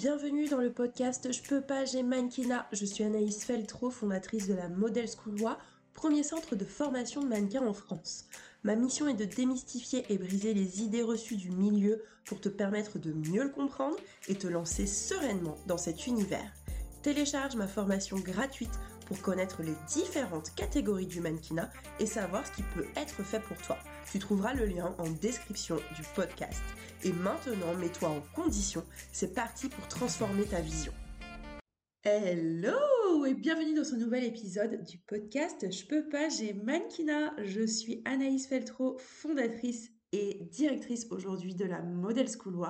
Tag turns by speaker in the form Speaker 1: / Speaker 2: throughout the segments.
Speaker 1: bienvenue dans le podcast Je peux pas, j'ai mannequinat. Je suis Anaïs Feltro, fondatrice de la Model School Loi, premier centre de formation de mannequins en France. Ma mission est de démystifier et briser les idées reçues du milieu pour te permettre de mieux le comprendre et te lancer sereinement dans cet univers. Télécharge ma formation gratuite pour connaître les différentes catégories du mannequinat et savoir ce qui peut être fait pour toi. Tu trouveras le lien en description du podcast. Et maintenant, mets-toi en condition. C'est parti pour transformer ta vision. Hello et bienvenue dans ce nouvel épisode du podcast Je peux pas, j'ai mannequinat. Je suis Anaïs Feltro, fondatrice et directrice aujourd'hui de la Model School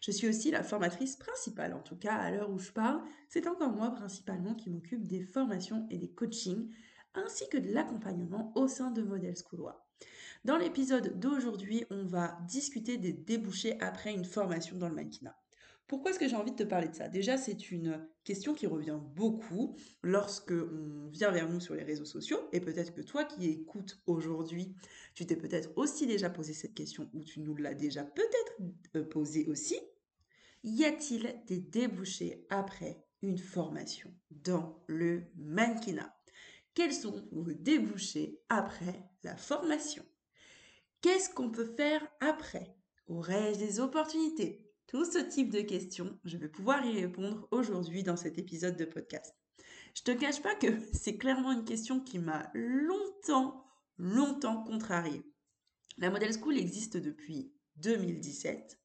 Speaker 1: Je suis aussi la formatrice principale, en tout cas à l'heure où je parle. C'est encore moi principalement qui m'occupe des formations et des coachings, ainsi que de l'accompagnement au sein de Model School Dans l'épisode d'aujourd'hui, on va discuter des débouchés après une formation dans le mannequinat. Pourquoi est-ce que j'ai envie de te parler de ça? Déjà, c'est une question qui revient beaucoup lorsque on vient vers nous sur les réseaux sociaux, et peut-être que toi qui écoutes aujourd'hui, tu t'es peut-être aussi déjà posé cette question, ou tu nous l'as déjà peut-être euh, posée aussi. Y a-t-il des débouchés après une formation dans le mannequinat? Quels sont vos débouchés après la formation? Qu'est-ce qu'on peut faire après? Aurais-je des opportunités? Tout ce type de questions, je vais pouvoir y répondre aujourd'hui dans cet épisode de podcast. Je te cache pas que c'est clairement une question qui m'a longtemps, longtemps contrariée. La Model School existe depuis 2017.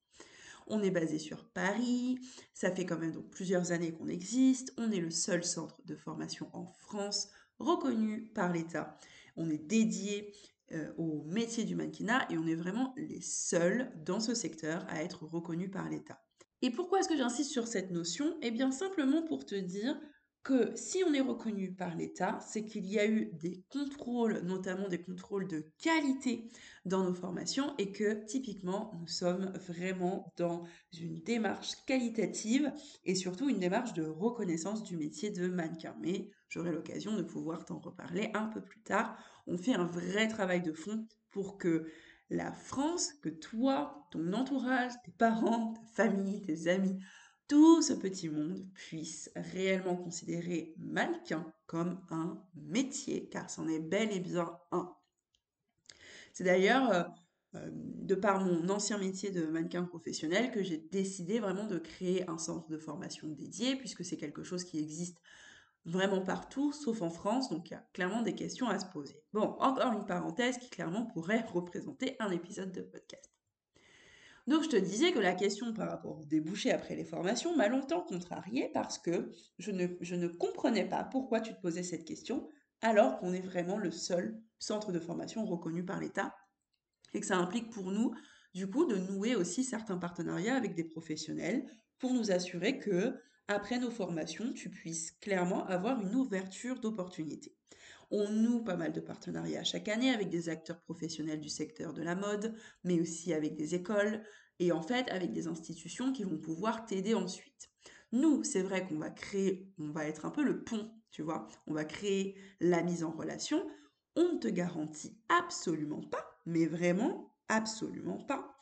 Speaker 1: On est basé sur Paris, ça fait quand même plusieurs années qu'on existe, on est le seul centre de formation en France reconnu par l'État. On est dédié euh, au métier du mannequinat et on est vraiment les seuls dans ce secteur à être reconnus par l'État. Et pourquoi est-ce que j'insiste sur cette notion? Eh bien simplement pour te dire que si on est reconnu par l'État, c'est qu'il y a eu des contrôles, notamment des contrôles de qualité dans nos formations et que typiquement nous sommes vraiment dans une démarche qualitative et surtout une démarche de reconnaissance du métier de mannequin. Mais j'aurai l'occasion de pouvoir t'en reparler un peu plus tard. On fait un vrai travail de fond pour que la France, que toi, ton entourage, tes parents, ta famille, tes amis, tout ce petit monde puisse réellement considérer mannequin comme un métier, car c'en est bel et bien un. C'est d'ailleurs euh, euh, de par mon ancien métier de mannequin professionnel que j'ai décidé vraiment de créer un centre de formation dédié, puisque c'est quelque chose qui existe vraiment partout, sauf en France, donc il y a clairement des questions à se poser. Bon, encore une parenthèse qui clairement pourrait représenter un épisode de podcast. Donc je te disais que la question par rapport au débouché après les formations m'a longtemps contrariée parce que je ne, comprenais pas pourquoi tu te posais cette question alors qu'on est vraiment le seul centre de formation reconnu par l'État et que ça implique pour nous du coup de nouer aussi certains partenariats avec des professionnels pour nous assurer que après nos formations, tu puisses clairement avoir une ouverture d'opportunités. On noue pas mal de partenariats chaque année avec des acteurs professionnels du secteur de la mode, mais aussi avec des écoles et en fait avec des institutions qui vont pouvoir t'aider ensuite. Nous, c'est vrai qu'on va créer, on va être un peu le pont, tu vois, on va créer la mise en relation. On ne te garantit absolument pas, mais vraiment absolument pas,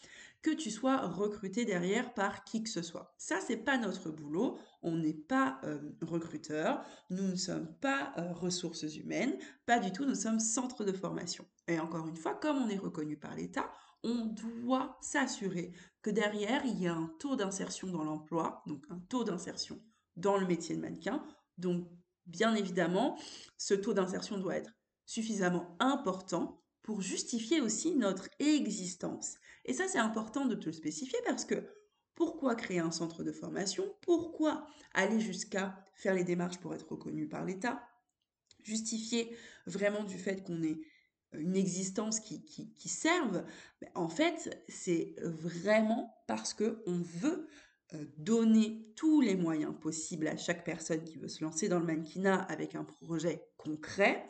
Speaker 1: tu sois recruté derrière par qui que ce soit. Ça, c'est pas notre boulot. On n'est pas euh, recruteur. Nous ne sommes pas euh, ressources humaines. Pas du tout. Nous sommes centre de formation. Et encore une fois, comme on est reconnu par l'État, on doit s'assurer que derrière, il y a un taux d'insertion dans l'emploi, donc un taux d'insertion dans le métier de mannequin. Donc, bien évidemment, ce taux d'insertion doit être suffisamment important justifier aussi notre existence. Et ça, c'est important de te le spécifier parce que pourquoi créer un centre de formation? Pourquoi aller jusqu'à faire les démarches pour être reconnu par l'État? Justifier vraiment du fait qu'on ait une existence qui, qui, serve, en fait, c'est vraiment parce qu'on veut euh, donner tous les moyens possibles à chaque personne qui veut se lancer dans le mannequinat avec un projet concret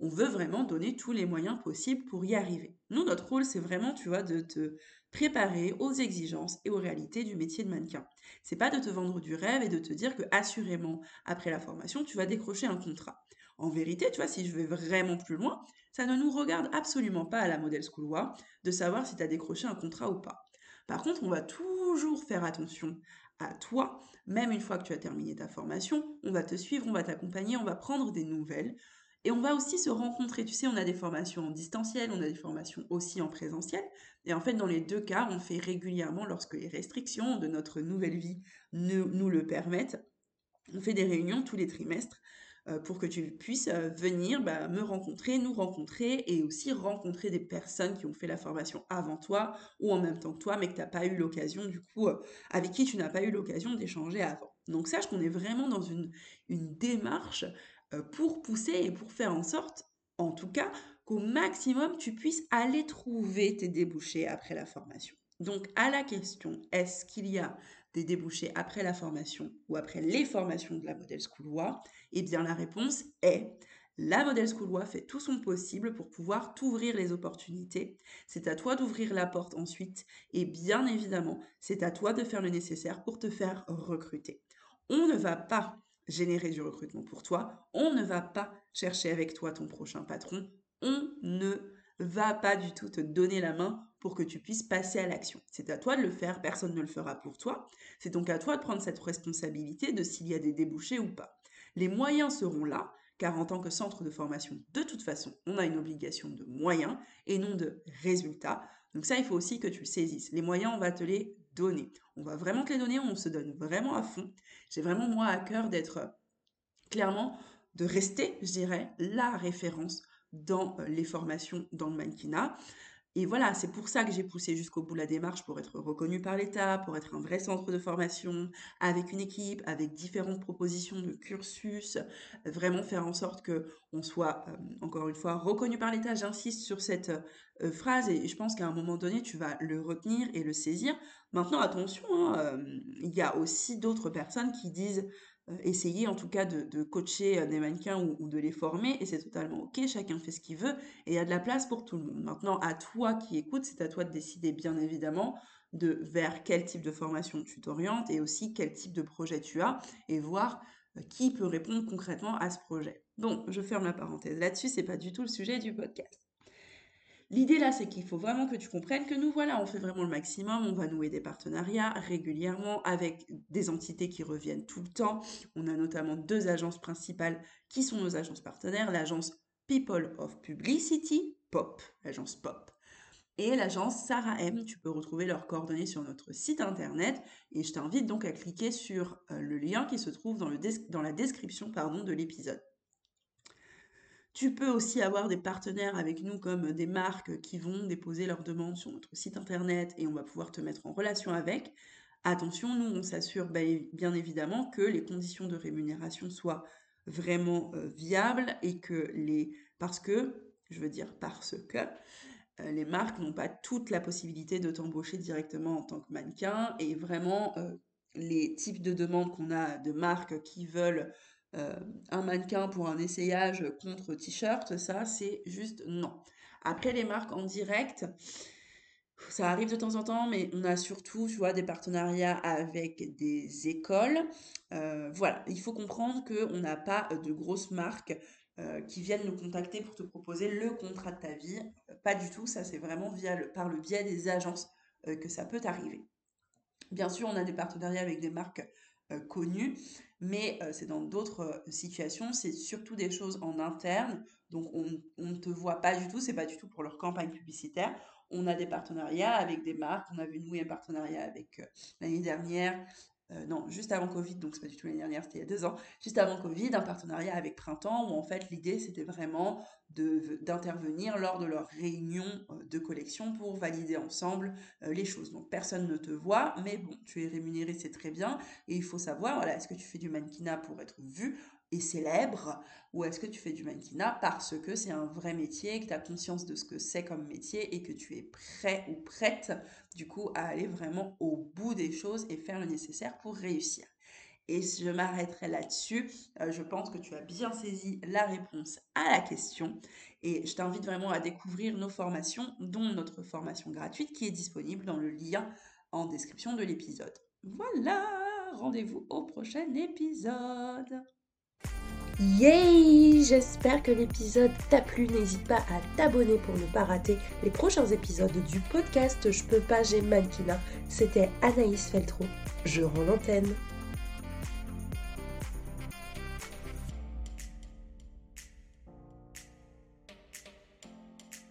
Speaker 1: on veut vraiment donner tous les moyens possibles pour y arriver. Nous, notre rôle, c'est vraiment, tu vois, de te préparer aux exigences et aux réalités du métier de mannequin. C'est pas de te vendre du rêve et de te dire que, assurément, après la formation, tu vas décrocher un contrat. En vérité, tu vois, si je vais vraiment plus loin, ça ne nous regarde absolument pas à la Model School de savoir si tu as décroché un contrat ou pas. Par contre, on va toujours faire attention à toi, même une fois que tu as terminé ta formation, on va te suivre, on va t'accompagner, on va prendre des nouvelles. Et on va aussi se rencontrer. Tu sais, on a des formations en distanciel, on a des formations aussi en présentiel. Et en fait, dans les deux cas, on fait régulièrement, lorsque les restrictions de notre nouvelle vie nous, le permettent, on fait des réunions tous les trimestres euh, pour que tu puisses euh, venir bah, me rencontrer, nous rencontrer et aussi rencontrer des personnes qui ont fait la formation avant toi ou en même temps que toi, mais que tu n'as pas eu l'occasion, du coup, euh, avec qui tu n'as pas eu l'occasion d'échanger avant. Donc sache qu'on est vraiment dans une démarche pour pousser et pour faire en sorte, en tout cas, qu'au maximum, tu puisses aller trouver tes débouchés après la formation. Donc, à la question, est-ce qu'il y a des débouchés après la formation ou après les formations de la Model School Eh bien, la réponse est la Model School fait tout son possible pour pouvoir t'ouvrir les opportunités. C'est à toi d'ouvrir la porte ensuite. Et bien évidemment, c'est à toi de faire le nécessaire pour te faire recruter. On ne va pas générer du recrutement pour toi. On ne va pas chercher avec toi ton prochain patron. On ne va pas du tout te donner la main pour que tu puisses passer à l'action. C'est à toi de le faire, personne ne le fera pour toi. C'est donc à toi de prendre cette responsabilité de s'il y a des débouchés ou pas. Les moyens seront là, car en tant que centre de formation, de toute façon, on a une obligation de moyens et non de résultats. Donc ça, il faut aussi que tu le saisisses. Les moyens, on va te les On va vraiment te les donner, on se donne vraiment à fond. J'ai vraiment, moi, à cœur d'être euh, clairement, de rester, je dirais, la référence dans euh, les formations dans le mannequinat. Et voilà, c'est pour ça que j'ai poussé jusqu'au bout la démarche pour être reconnu par l'État, pour être un vrai centre de formation, avec une équipe, avec différentes propositions de cursus, vraiment faire en sorte que on soit, euh, encore une fois, reconnu par l'État. J'insiste sur cette euh, phrase et je pense qu'à un moment donné, tu vas le retenir et le saisir. Maintenant, attention, hein, euh, il y a aussi d'autres personnes qui disent essayer en tout cas de, coacher euh, des mannequins ou, de les former et c'est totalement ok, chacun fait ce qu'il veut et il y a de la place pour tout le monde. Maintenant, à toi qui écoutes, c'est à toi de décider bien évidemment de vers quel type de formation tu t'orientes et aussi quel type de projet tu as et voir euh, qui peut répondre concrètement à ce projet. Bon, je ferme la parenthèse là-dessus, c'est pas du tout le sujet du podcast. L'idée là, c'est qu'il faut vraiment que tu comprennes que nous, voilà, on fait vraiment le maximum, on va nouer des partenariats régulièrement avec des entités qui reviennent tout le temps. On a notamment deux agences principales qui sont nos agences partenaires, l'agence People of Publicity, POP, l'agence POP, et l'agence Sarah M. Tu peux retrouver leurs coordonnées sur notre site internet et je t'invite donc à cliquer sur euh, le lien qui se trouve dans, la description pardon, de l'épisode. Tu peux aussi avoir des partenaires avec nous comme des marques qui vont déposer leurs demandes sur notre site internet et on va pouvoir te mettre en relation avec. Attention, nous, on s'assure ben, bien évidemment que les conditions de rémunération soient vraiment euh, viables et que les... Parce que, je veux dire parce que, euh, les marques n'ont pas toute la possibilité de t'embaucher directement en tant que mannequin et vraiment euh, les types de demandes qu'on a de marques qui veulent euh, un mannequin pour un essayage contre t-shirt, ça c'est juste non. Après les marques en direct, ça arrive de temps en temps, mais on a surtout, tu vois, des partenariats avec des écoles. Euh, voilà, il faut comprendre qu'on n'a pas de grosses marques euh, qui viennent nous contacter pour te proposer le contrat de ta vie. Pas du tout, ça c'est vraiment via par le biais des agences que ça peut arriver. Bien sûr, on a des partenariats avec des marques connues, mais euh, c'est dans d'autres euh, situations, c'est surtout des choses en interne, donc on, ne te voit pas du tout, c'est pas du tout pour leur campagne publicitaire. On a des partenariats avec des marques, on a vu nouer un partenariat avec euh, l'année dernière euh, non, juste avant Covid, donc c'est pas du tout l'année dernière, c'était il y a deux ans, juste avant Covid, un partenariat avec Printemps, où en fait l'idée c'était vraiment d'intervenir lors de leur réunion euh, de collection pour valider ensemble euh, les choses. Donc personne ne te voit, mais bon, tu es rémunéré, c'est très bien, et il faut savoir, voilà, est-ce que tu fais du mannequinat pour être vu? Et célèbre ou est-ce que tu fais du mannequinat parce que c'est un vrai métier, que tu as conscience de ce que c'est comme métier et que tu es prêt ou prête du coup à aller vraiment au bout des choses et faire le nécessaire pour réussir? Et je m'arrêterai là-dessus. Euh, je pense que tu as bien saisi la réponse à la question. Et je t'invite vraiment à découvrir nos formations, dont notre formation gratuite qui est disponible dans le lien en description de l'épisode. Voilà, rendez-vous au prochain épisode.
Speaker 2: Yay J'espère que l'épisode t'a plu. N'hésite pas à t'abonner pour ne pas rater les prochains épisodes du podcast Je peux pas, j'ai mannequinat. C'était Anaïs Feltro. Je rends l'antenne.